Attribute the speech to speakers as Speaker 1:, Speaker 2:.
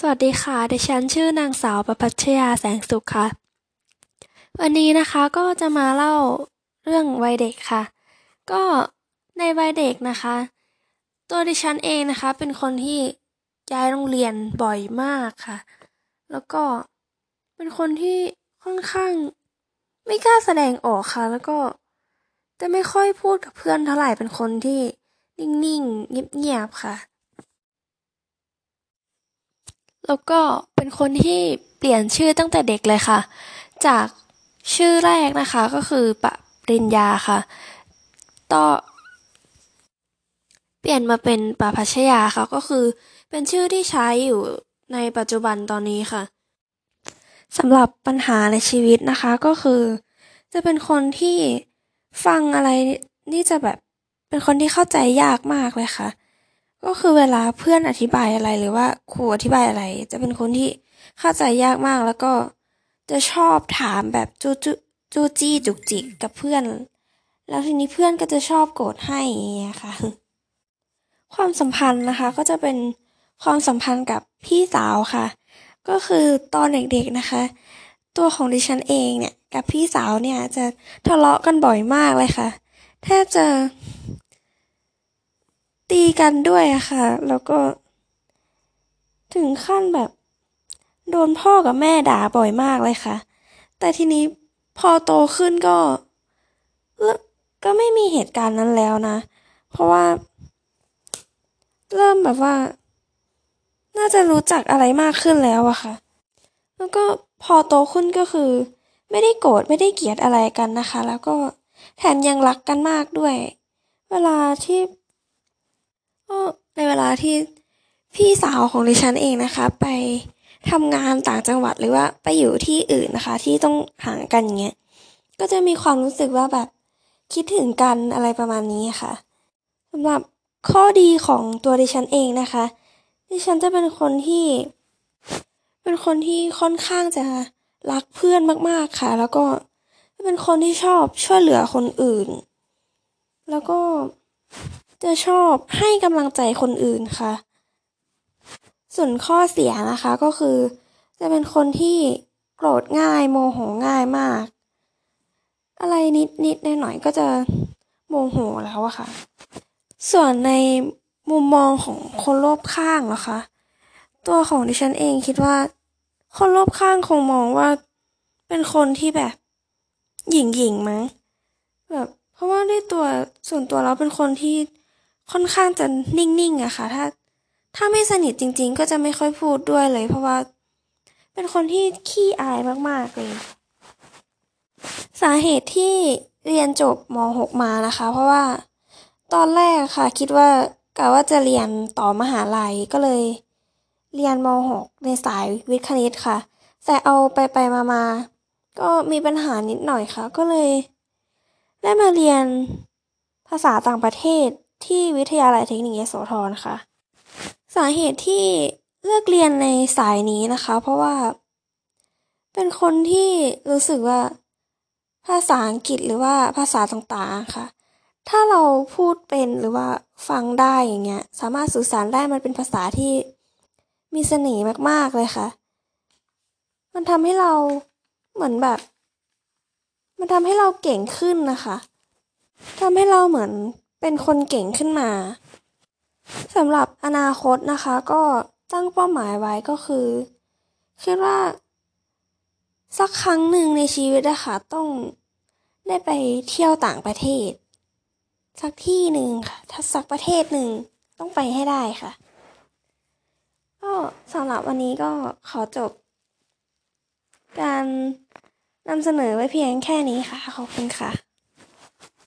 Speaker 1: สวัสดีค่ะ ดิฉันชื่อนางสาวประพัชยาแสงสุขค่ะ วันนี้นะคะก็จะมาเล่าเรื่องวัยเด็กค่ะ ก็ในวัยเด็กนะคะ ตัวดิฉันเองนะคะ เป็นคนที่ย้ายโรงเรียนบ่อยมากค่ะ แล้วก็เป็นคนที่ค่อนข้างไม่กล้าแสดงออกค่ะ แล้วก็จะไม่ค่อยพูดกับเพื่อนเท่าไหร่เป็นคนที่นิ่งๆเงียบๆค่ะ แล้วก็เป็นคนที่เปลี่ยนชื่อตั้งแต่เด็กเลยค่ะ จากชื่อแรกนะคะก็คือปริญญาค่ะ ต่อ เปลี่ยนมาเป็นปพัชยาค่ะ ก็คือเป็นชื่อที่ใช้อยู่ในปัจจุบันตอนนี้ค่ะสำหรับปัญหาในชีวิตนะคะก็คือ จะเป็นคนที่ฟังอะไรนี่จะแบบเป็นคนที่เข้าใจยากมากเลยค่ะ ก็คือเวลาเพื่อนอธิบายอะไรหรือว่าครูอธิบายอะไร จะเป็นคนที่เข้าใจยากมากแล้วก็จะชอบถามแบบจูจูจูจี้จุกจิกกับเพื่อน แล้วทีนี้เพื่อนก็จะชอบโกรธให้อย่างเงี้ยค่ะ ความสัมพันธ์นะคะ ก็จะเป็นความสัมพันธ์กับพี่สาวค่ะ ก็คือตอนเด็กๆนะคะ ตัวของดิฉันเองเนี่ย กับพี่สาวเนี่ยจะทะเลาะกันบ่อยมากเลยค่ะ แทบจะ ตีกันด้วยอะค่ะ แล้วก็ ถึงขั้นแบบ โดนพ่อกับแม่ด่าบ่อยมากเลยค่ะ แต่ทีนี้พอโตขึ้นก็ก็ไม่มีเหตุการณ์นั้นแล้วนะ เพราะว่า เริ่มแบบว่า น่าจะรู้จักอะไรมากขึ้นแล้วอะค่ะ แล้วก็พอโตขึ้นก็คือ ไม่ได้โกรธไม่ได้เกลียดอะไรกันนะคะ แล้วก็แถมยังรักกันมากด้วย เวลาที่ ก็ในเวลาที่พี่สาวของดิฉันเองนะคะ ไปทำงานต่างจังหวัดหรือว่าไปอยู่ที่อื่นนะคะ ที่ต้องห่างกันเงี้ยก็จะมีความรู้สึกว่าแบบคิดถึงกันอะไรประมาณนี้ค่ะสำหรับข้อดีของตัวดิฉันเองนะคะ ดิฉันจะเป็นคนที่ เป็นคนที่ค่อนข้างจะรักเพื่อนมากๆค่ะ แล้วก็เป็นคนที่ชอบช่วยเหลือคนอื่น แล้วก็ จะชอบให้กำลังใจคนอื่นค่ะ ส่วนข้อเสียนะคะก็คือ จะเป็นคนที่โกรธง่ายโมโหง่ายมาก อะไรนิดนิดหน่อยก็จะโมโหแล้วอะค่ะ ส่วนในมุมมองของคนรอบข้างนะคะ ตัวของดิฉันเองคิดว่า คนรอบข้างคงมองว่าเป็นคนที่แบบ หยิ่งหยิ่งมั้งแบบเพราะว่าด้วยตัวส่วนตัวเราเป็นคนที่ ค่อนข้างจะนิ่งๆอะค่ะ ถ้า ถ้าไม่สนิทจริง ๆ ก็จะไม่ค่อยพูดด้วยเลย เพราะว่า เป็นคนที่ขี้อายมากๆเลย สาเหตุที่เรียนจบม .6 มานะคะ เพราะว่าตอนแรกค่ะคิดว่ากะว่าจะเรียนต่อมหาลัยก็เลย เรียนม .6 ในสายวิทย์คณิตค่ะ แต่เอาไปไปมามาก็มีปัญหานิดหน่อยค่ะ ก็เลย ได้มาเรียนภาษาต่างประเทศ ที่วิทยาลัยเทคนิคยโสธรค่ะ สาเหตุที่เลือกเรียนในสายนี้นะคะ เพราะว่า เป็นคนที่รู้สึกว่าภาษาอังกฤษหรือว่าภาษาต่างๆค่ะ ถ้าเราพูดเป็นหรือว่าฟังได้อย่างเงี้ย สามารถสื่อสารได้มันเป็นภาษาที่มีเสน่ห์มากๆเลยค่ะ มันทำให้เราเหมือนแบบ มันทำให้เราเก่งขึ้นนะคะทำให้เราเหมือน เป็นคนเก่งขึ้นมาสำหรับอนาคตนะคะ ก็ตั้งเป้าหมายไว้ก็คือคิดว่า สักครั้งหนึ่งในชีวิตนะคะต้องได้ไปเที่ยวต่างประเทศ สักที่หนึ่งค่ะ ถ้าสักประเทศหนึ่งต้องไปให้ได้ค่ะ ก็สำหรับวันนี้ก็ขอจบ การนำเสนอไว้เพียงแค่นี้ค่ะ ขอบคุณค่ะ